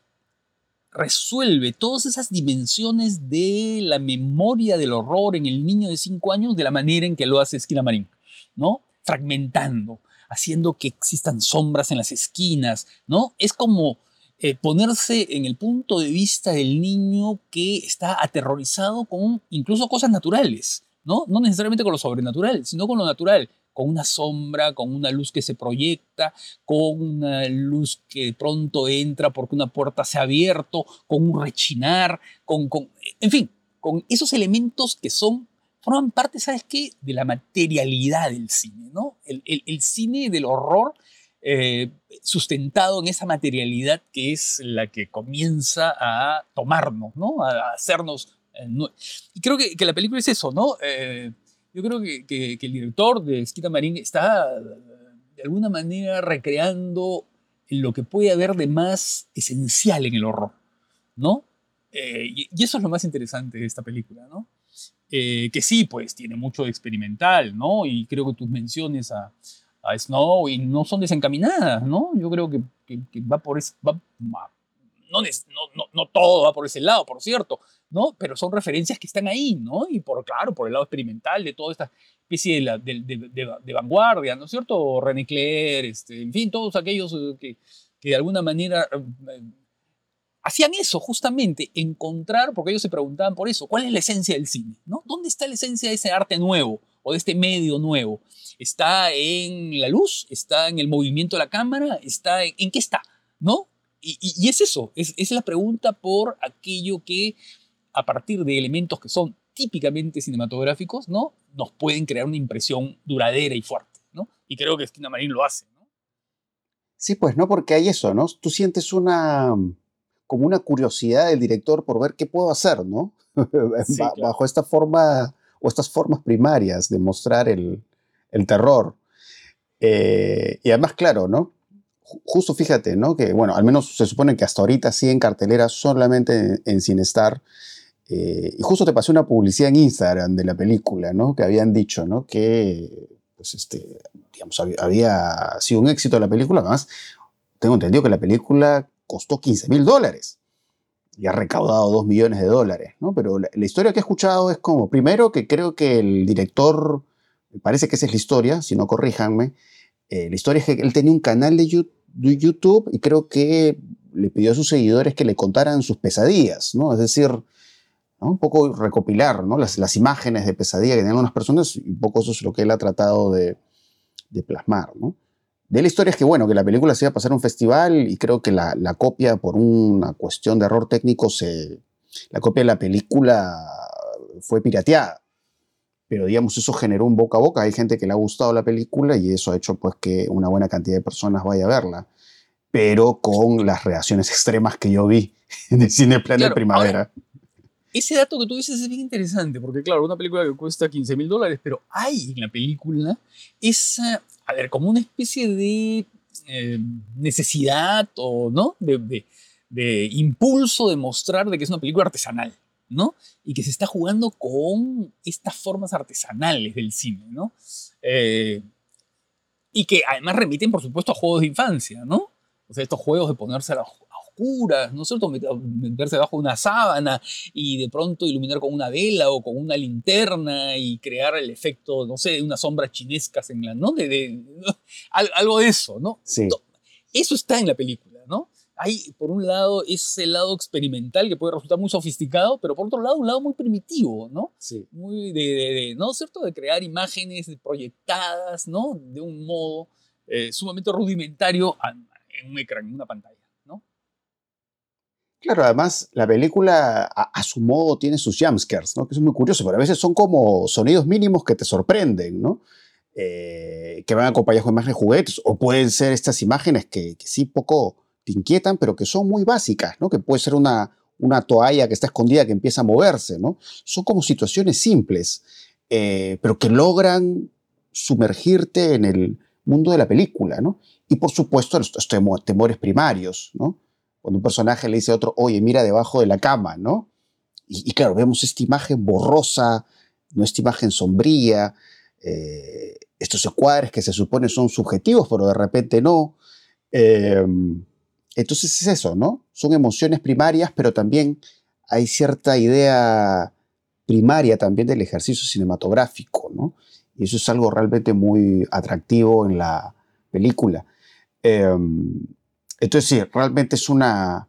resuelve todas esas dimensiones de la memoria del horror en el niño de 5 años de la manera en que lo hace Esquina Marín, ¿no? Fragmentando, haciendo que existan sombras en las esquinas, ¿no? Es como eh, ponerse en el punto de vista del niño que está aterrorizado con incluso cosas naturales, ¿no? No necesariamente con lo sobrenatural, sino con lo natural, con una sombra, con una luz que se proyecta, con una luz que pronto entra porque una puerta se ha abierto, con un rechinar, con, con en fin, con esos elementos que son forman parte, ¿sabes qué?, de la materialidad del cine, ¿no? El, cine del horror eh, sustentado en esa materialidad que es la que comienza a tomarnos, ¿no? A, hacernos... Eh, y creo que, la película es eso, ¿no? Eh, yo creo que, el director de Esquita Marín está de alguna manera recreando lo que puede haber de más esencial en el horror, ¿no? y, y, eso es lo más interesante de esta película, ¿no? Que sí, pues tiene mucho de experimental, ¿no? Y creo que tus menciones a, a Snow y no son desencaminadas, ¿no? Yo creo que, va por ese... Va, no, no, no, todo va por ese lado, por cierto, ¿no? Pero son referencias que están ahí, ¿no? Y por, claro, por el lado experimental de toda esta especie de, vanguardia, ¿no es cierto? René Clair, este, en fin, todos aquellos eh, que, que de alguna manera eh, hacían eso justamente, encontrar, porque ellos se preguntaban por eso, ¿cuál es la esencia del cine? ¿no? ¿Dónde está la esencia de ese arte nuevo o de este medio nuevo? ¿Está en la luz? ¿Está en el movimiento de la cámara? ¿Está en, qué está? ¿No? Y, es eso, es, es la pregunta por aquello que a partir de elementos que son típicamente cinematográficos, ¿no? Nos pueden crear una impresión duradera y fuerte, ¿no? Y creo que Esquina Marín lo hace, ¿no? Sí, pues, ¿no? Porque hay eso, ¿no? Tú sientes una como una curiosidad del director por ver qué puedo hacer, ¿no? Bajo esta forma estas formas primarias de mostrar el, terror. Eh, y además, claro, ¿no? Justo fíjate, ¿no? Que, bueno, al menos se supone que hasta ahorita sí en cartelera solamente en, Cinestar. Eh, y justo te pasé una publicidad en Instagram de la película, ¿no? Que habían dicho, ¿no? Que, pues, este, digamos, había, había sido un éxito la película. Además, tengo entendido que la película costó 15 mil dólares y ha recaudado 2 millones de dólares, ¿no? Pero la, historia que he escuchado es como, primero, que creo que el director, me parece que esa es la historia, si no corríjanme, eh, la historia es que él tenía un canal de YouTube y creo que le pidió a sus seguidores que le contaran sus pesadillas, ¿no? Es decir, un poco recopilar ¿no? las, imágenes de pesadilla que tenían unas personas y un poco eso es lo que él ha tratado de, de plasmar, ¿no? De la historia es que, bueno, que la película se iba a pasar a un festival y creo que la, copia, por una cuestión de error técnico, se, la copia de la película fue pirateada. Pero, digamos, eso generó un boca a boca. Hay gente que le ha gustado la película y eso ha hecho, pues, que una buena cantidad de personas vaya a verla. Pero con las reacciones extremas que yo vi en el cine plan de primavera. ese dato que tú dices es bien interesante, porque claro, una película que cuesta 15 mil dólares, pero hay en la película esa, a ver, como una especie de eh, necesidad o, ¿no? De, de, impulso de mostrar de que es una película artesanal, ¿no? Y que se está jugando con estas formas artesanales del cine, ¿no? Eh, y que además remiten, por supuesto, a juegos de infancia, ¿no? O sea, estos juegos de ponerse a, ¿no es cierto? Meterse debajo de una sábana y de pronto iluminar con una vela o con una linterna y crear el efecto, no sé, de unas sombras chinescas en la, ¿no? De, algo de eso, ¿no? Sí. Eso está en la película, ¿no? Hay, por un lado, ese lado experimental que puede resultar muy sofisticado, pero por otro lado, un lado muy primitivo, ¿no? Sí. Muy de, ¿no es cierto? De crear imágenes proyectadas, ¿no? De un modo eh, sumamente rudimentario en un ecran, en una pantalla. Claro, además la película a, su modo tiene sus jumpscares, que es muy curioso, pero a veces son como sonidos mínimos que te sorprenden. Eh, que van acompañados con imágenes de juguetes, o pueden ser estas imágenes que, sí poco te inquietan, pero que son muy básicas, que puede ser una, una toalla que está escondida que empieza a moverse, ¿no? Son como situaciones simples, eh, pero que logran sumergirte en el mundo de la película, ¿no? Y por supuesto los temores primarios, ¿no? Cuando un personaje le dice a otro, oye, mira debajo de la cama, ¿no? Y, claro, vemos esta imagen borrosa, no esta imagen sombría, eh, estos encuadres que se supone son subjetivos, pero de repente no. Em, entonces es eso, ¿no? Son emociones primarias, pero también hay cierta idea primaria también del ejercicio cinematográfico, ¿no? Y eso es algo realmente muy atractivo en la película. Em, entonces sí, realmente es una,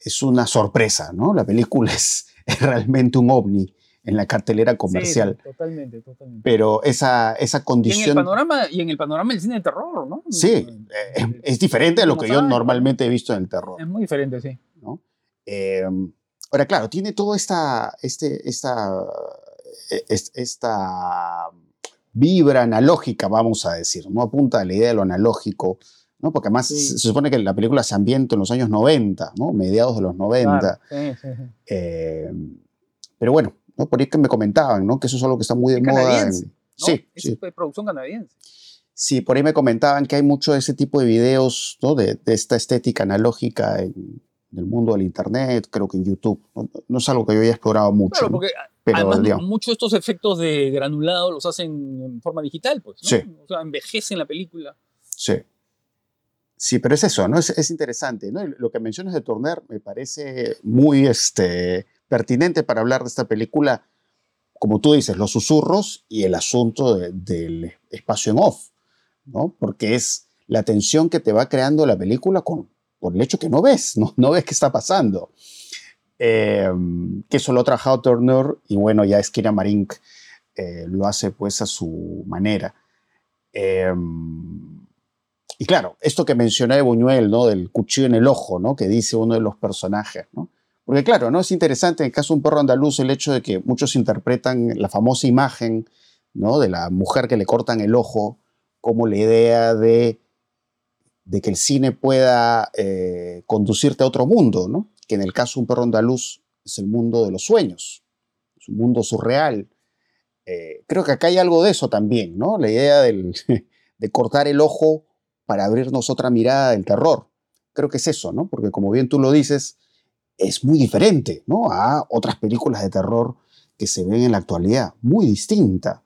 es una sorpresa, ¿no? La película es, realmente un ovni en la cartelera comercial. Sí, totalmente, totalmente. Pero esa, esa condición... Y en, el panorama, y en el panorama del cine de terror, ¿no? Sí, eh, es, diferente de lo que yo normalmente he visto en el terror. Es muy diferente, sí. ¿no? Em, ahora, claro, tiene toda esta, este, esta, e, esta vibra analógica, vamos a decir, ¿no? Apunta a la idea de lo analógico, ¿no? Porque además se supone que la película se ambienta en los años 90, ¿no? Mediados de los 90. Eh, pero bueno, ¿no? por ahí que me comentaban, ¿no? Que eso es algo que está muy de moda. Sí, es producción canadiense. Sí, por ahí me comentaban que hay mucho de ese tipo de videos, ¿no? De, esta estética analógica en, el mundo del Internet, creo que en YouTube. No, es algo que yo haya explorado mucho. Claro, porque además muchos de estos efectos de granulado los hacen en forma digital, pues. ¿no? Sí. O sea, envejecen la película. Sí. Sí, pero es eso, ¿no? Es, interesante, ¿no? Lo que mencionas de Turner me parece muy este, pertinente para hablar de esta película, como tú dices, los susurros y el asunto del espacio en off, ¿no? Porque es la tensión que te va creando la película con, por el hecho que no ves, no, no ves qué está pasando. Em, que eso lo ha trabajado Turner y bueno, ya Esquina Marink eh, lo hace pues a su manera. Eh, y claro, esto que mencioné de Buñuel, ¿no? Del cuchillo en el ojo, ¿no? Que dice uno de los personajes, ¿no? Porque claro, ¿no? Es interesante en el caso de un perro andaluz el hecho de que muchos interpretan la famosa imagen, ¿no? De la mujer que le cortan el ojo como la idea de, de que el cine pueda eh, conducirte a otro mundo, ¿no? Que en el caso de un perro andaluz es el mundo de los sueños, es un mundo surreal. Eh, creo que acá hay algo de eso también, ¿no? La idea del, de cortar el ojo para abrirnos otra mirada del terror. Creo que es eso, ¿no? Porque como bien tú lo dices, es muy diferente, ¿no? A otras películas de terror que se ven en la actualidad, muy distinta.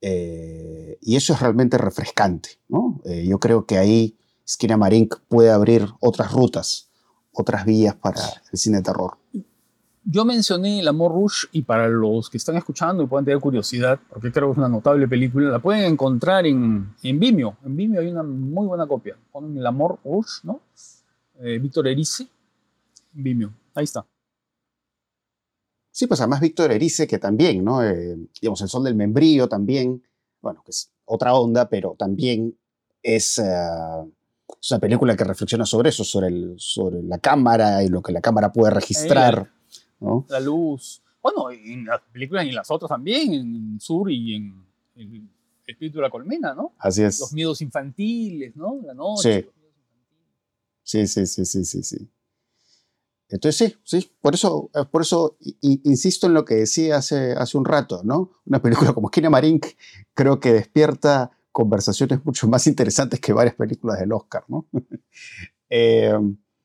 Eh, y eso es realmente refrescante, ¿no? Eh, yo creo que ahí Skina Marink puede abrir otras rutas, otras vías para el cine de terror. Yo mencioné El Amor Rush y para los que están escuchando y puedan tener curiosidad, porque creo que es una notable película, la pueden encontrar en, en Vimeo. En Vimeo hay una muy buena copia. Ponen El Amor Rush, ¿no? Eh, Víctor Erice, Vimeo. Ahí está. Sí, pues además Víctor Erice, que también, ¿no? Eh, digamos, El Sol del Membrío también, bueno, que es otra onda, pero también es, eh, es una película que reflexiona sobre eso, sobre, el, sobre la cámara y lo que la cámara puede registrar. La luz. Bueno, en las películas y en las otras también, en Sur y en El Espíritu de la Colmena, ¿no? Así es. Los miedos infantiles, ¿no? La noche. Sí. Sí, sí, sí, sí, sí, Entonces sí, sí, por eso, eh, por eso insisto en lo que decía hace, hace un rato, ¿no? Una película como Esquina Marink creo que despierta conversaciones mucho más interesantes que varias películas del Oscar, ¿no? Eh,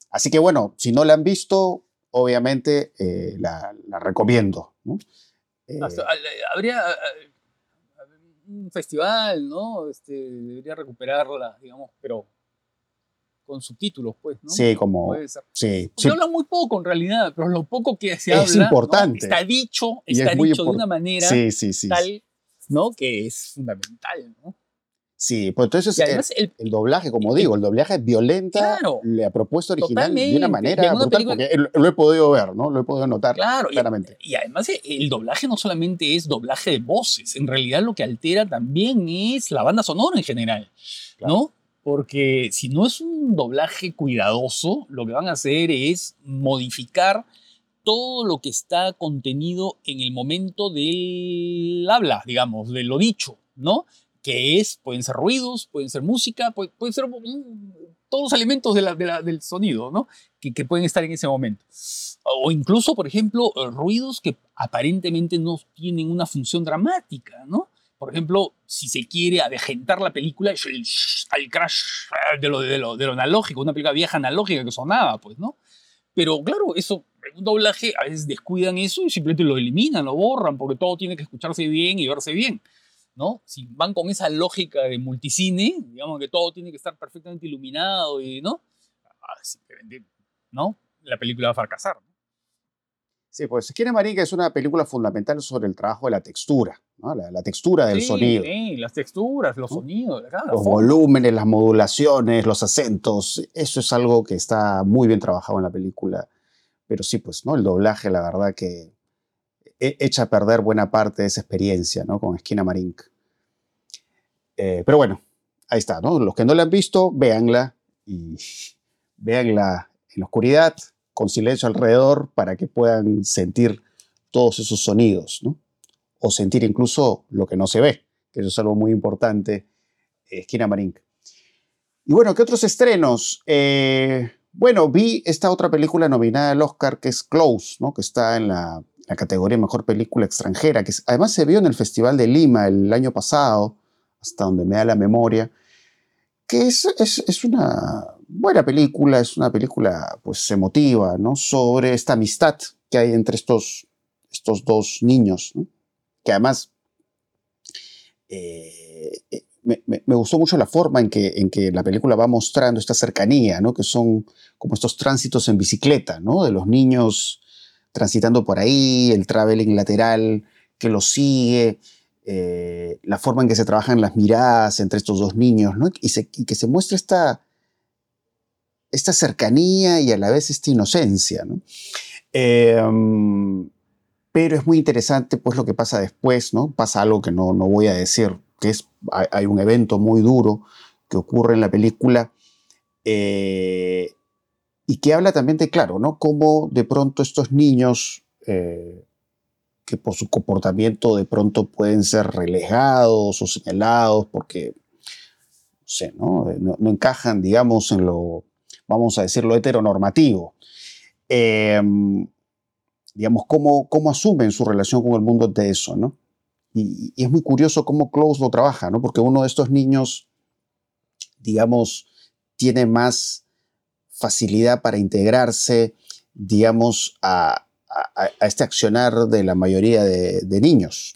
así que bueno, si no la han visto, obviamente eh, la, recomiendo, ¿no? habría un festival, ¿no? Este, debería recuperarla, digamos, pero con subtítulos, pues, ¿no? Sí, como... Sí, Se habla muy poco en realidad, pero lo poco que se habla es importante. está dicho, está dicho de una manera tal, ¿no? Que es fundamental, ¿no? Sí, pues entonces el, el, doblaje, como digo, el doblaje es violenta la propuesta original de una manera brutal, porque lo he podido ver, ¿no? Lo he podido notar claramente. Y, además el doblaje no solamente es doblaje de voces, en realidad lo que altera también es la banda sonora en general, ¿no? porque si no es un doblaje cuidadoso, lo que van a hacer es modificar todo lo que está contenido en el momento del habla, digamos, de lo dicho, ¿no? Que es, pueden ser ruidos, pueden ser música, pueden, ser mm, todos los elementos del sonido, ¿no? Que, que, pueden estar en ese momento. O incluso, por ejemplo, ruidos que aparentemente no tienen una función dramática, ¿no? Por ejemplo, si se quiere avejentar la película, el, crash de lo, de, lo, de lo analógico, una película vieja analógica que sonaba, pues, ¿no? Pero claro, eso, un doblaje a veces descuidan eso y simplemente lo eliminan, lo borran, porque todo tiene que escucharse bien y verse bien, ¿no? Si van con esa lógica de multicine, digamos que todo tiene que estar perfectamente iluminado y, ¿no? Ah, simplemente, ¿no? La película va a fracasar, ¿no? Sí, pues Esquina Marín es una película fundamental sobre el trabajo de la textura, ¿no? la, textura del sonido. Sí, las texturas, los sonidos. los volúmenes, las modulaciones, los acentos, eso es algo que está muy bien trabajado en la película. Pero sí, pues, ¿no? El doblaje, la verdad que echa a perder buena parte de esa experiencia, ¿no? Con Esquina Marín. Eh, pero bueno, ahí está, ¿no? Los que no la han visto, véanla y véanla en la oscuridad, con silencio alrededor para que puedan sentir todos esos sonidos, ¿no? O sentir incluso lo que no se ve, que eso es algo muy importante, eh, Esquina Marín. Y bueno, ¿qué otros estrenos? Eh, bueno, vi esta otra película nominada al Oscar que es Close, ¿no? que está en la, categoría Mejor Película Extranjera, que además se vio en el Festival de Lima el año pasado, hasta donde me da la memoria, que es, es, es una, buena película, es una película pues emotiva, ¿no? Sobre esta amistad que hay entre estos, estos dos niños, Que además eh, eh, me, gustó mucho la forma en que, en que la película va mostrando esta cercanía, ¿no? Que son como estos tránsitos en bicicleta, ¿no? De los niños transitando por ahí, el traveling lateral que los sigue, eh, la forma en que se trabajan las miradas entre estos dos niños, ¿no? Y, y que se muestra esta, esta cercanía y a la vez esta inocencia. ¿no? Em, pero es muy interesante pues lo que pasa después, ¿no? Pasa algo que no, no voy a decir, que es, hay, un evento muy duro que ocurre en la película eh, y que habla también de, claro, ¿no? Cómo de pronto estos niños eh, que por su comportamiento de pronto pueden ser relegados o señalados porque, no sé, ¿no? no encajan, digamos, en lo, vamos a decirlo, heteronormativo. Em, digamos, cómo, cómo asumen su relación con el mundo de eso, ¿no? Y, es muy curioso cómo Close lo trabaja, ¿no? Porque uno de estos niños, digamos, tiene más facilidad para integrarse, digamos, a, este accionar de la mayoría de, niños,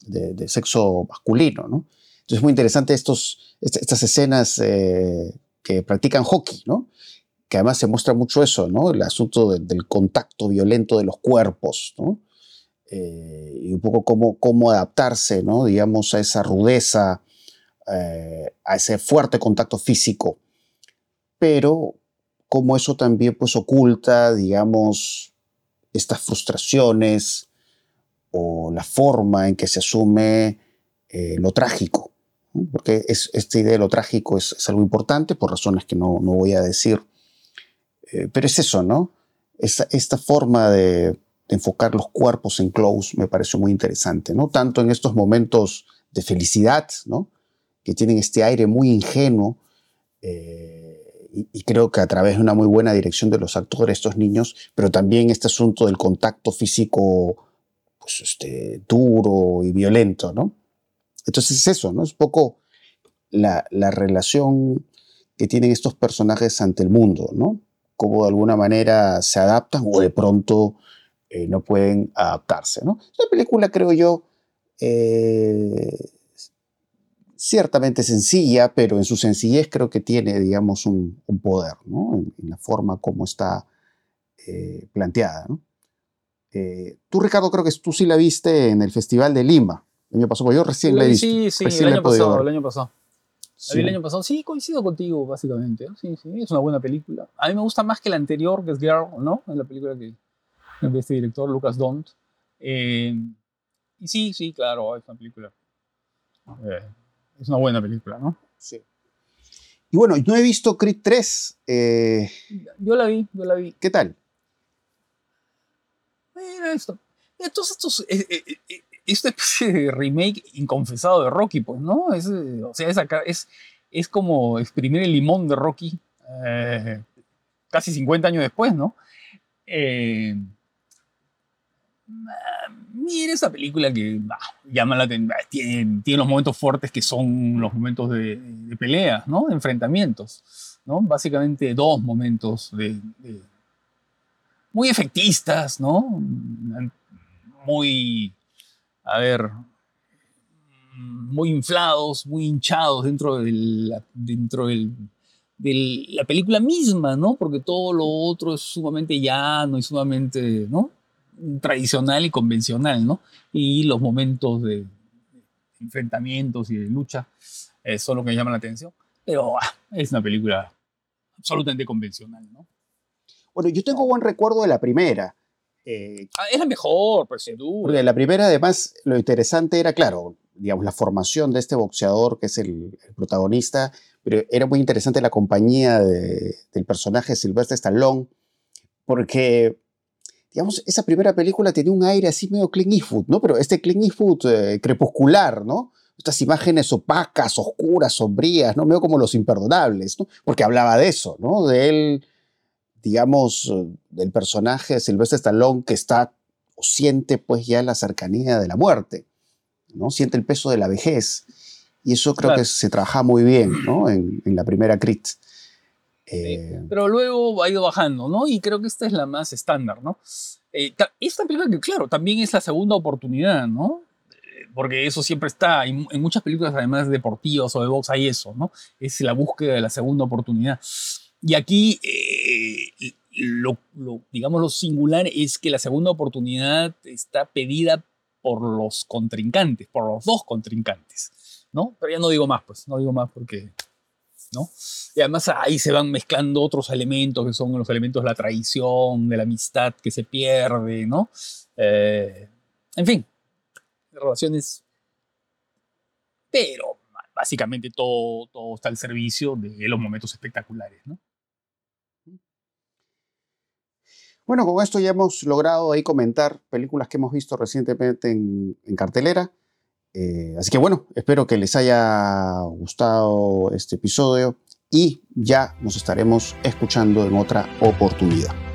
de, sexo masculino, ¿no? Entonces es muy interesante estos, estas escenas eh, que practican hockey, ¿no? que además se muestra mucho eso, ¿no? El asunto del contacto violento de los cuerpos, ¿no? Eh, y un poco cómo, cómo adaptarse, ¿no? Digamos, a esa rudeza, eh, a ese fuerte contacto físico. Pero cómo eso también pues oculta, digamos, estas frustraciones o la forma en que se asume eh, lo trágico. Porque es, esta idea de lo trágico es, algo importante por razones que no, no voy a decir eh, pero es eso, ¿no? Esta, esta forma de, enfocar los cuerpos en close me pareció muy interesante, ¿no? Tanto en estos momentos de felicidad, ¿no? Que tienen este aire muy ingenuo eh, y, creo que a través de una muy buena dirección de los actores, estos niños, pero también este asunto del contacto físico pues, este, duro y violento, ¿no? Entonces es eso, ¿no? Es poco la, la relación que tienen estos personajes ante el mundo, ¿no? Cómo de alguna manera se adaptan o de pronto eh, no pueden adaptarse, ¿no? Es película, creo yo, eh, ciertamente sencilla, pero en su sencillez creo que tiene, digamos, un, poder, ¿no? En, la forma como está eh, planteada, ¿no? tú, Ricardo, creo que tú sí la viste en el Festival de Lima. El año pasado, yo recién la he visto. Sí, sí, el año, pasado, el año pasado. Sí. El año pasado, sí, coincido contigo, básicamente. Sí, sí, es una buena película. A mí me gusta más que la anterior, que es Girl, ¿no? Es la película que, de este director, Lucas Dont. Eh, y sí, sí, claro, es una película. Eh, es una buena película, ¿no? Sí. Y bueno, no he visto Creed 3. Eh, yo la vi, yo la vi. ¿Qué tal? Mira esto. Entonces, estos, esta especie de remake inconfesado de Rocky, pues, ¿no? Es, o sea, es, acá, es, es como exprimir el limón de Rocky casi 50 años después, ¿no? Eh, Mira esa película que llama la tiene, tiene, los momentos fuertes que son los momentos de, de peleas, ¿no? De enfrentamientos, ¿no? Básicamente dos momentos de, muy efectistas, ¿no? Muy, a ver, muy inflados, muy hinchados dentro, del, dentro del, de la película misma, ¿no? Porque todo lo otro es sumamente llano y sumamente, ¿no? Tradicional y convencional, ¿no? Y los momentos de enfrentamientos y de lucha eh, son lo que llama la atención. Pero ah, es una película absolutamente convencional, ¿no? Bueno, yo tengo buen recuerdo de la primera. Eh, ah, es la mejor, pues sin duda. Porque la primera, además, lo interesante era, claro, digamos, la formación de este boxeador que es el, protagonista, pero era muy interesante la compañía del personaje Sylvester Stallone, porque digamos, esa primera película tenía un aire así medio Clint Eastwood, ¿no? Pero este Clint Eastwood eh, crepuscular, ¿no? Estas imágenes opacas, oscuras, sombrías, ¿no? Medio como los imperdonables, ¿no? Porque hablaba de eso, ¿no? De él, digamos, eh, del personaje Silvestre Stallone que está o siente pues ya la cercanía de la muerte, ¿no? Siente el peso de la vejez. Y eso creo que se trabaja muy bien, ¿no? En, en la primera Crit. Eh, pero luego ha ido bajando, ¿no? Y creo que esta es la más estándar, ¿no? Eh, esta película que, claro, también es la segunda oportunidad, ¿no? Eh, porque eso siempre está, en, muchas películas además deportivas o de box hay eso, ¿no? Es la búsqueda de la segunda oportunidad. Y aquí, lo, digamos, lo singular es que la segunda oportunidad está pedida por los contrincantes, por los dos contrincantes, ¿no? Pero ya no digo más, pues, no digo más porque ¿no? Y además ahí se van mezclando otros elementos que son los elementos de la traición, de la amistad que se pierde, ¿no? Eh, en fin, relaciones. Pero básicamente todo, todo está al servicio de los momentos espectaculares, ¿no? Bueno, con esto ya hemos logrado ahí comentar películas que hemos visto recientemente en, en cartelera. Eh, así que bueno, espero que les haya gustado este episodio y ya nos estaremos escuchando en otra oportunidad.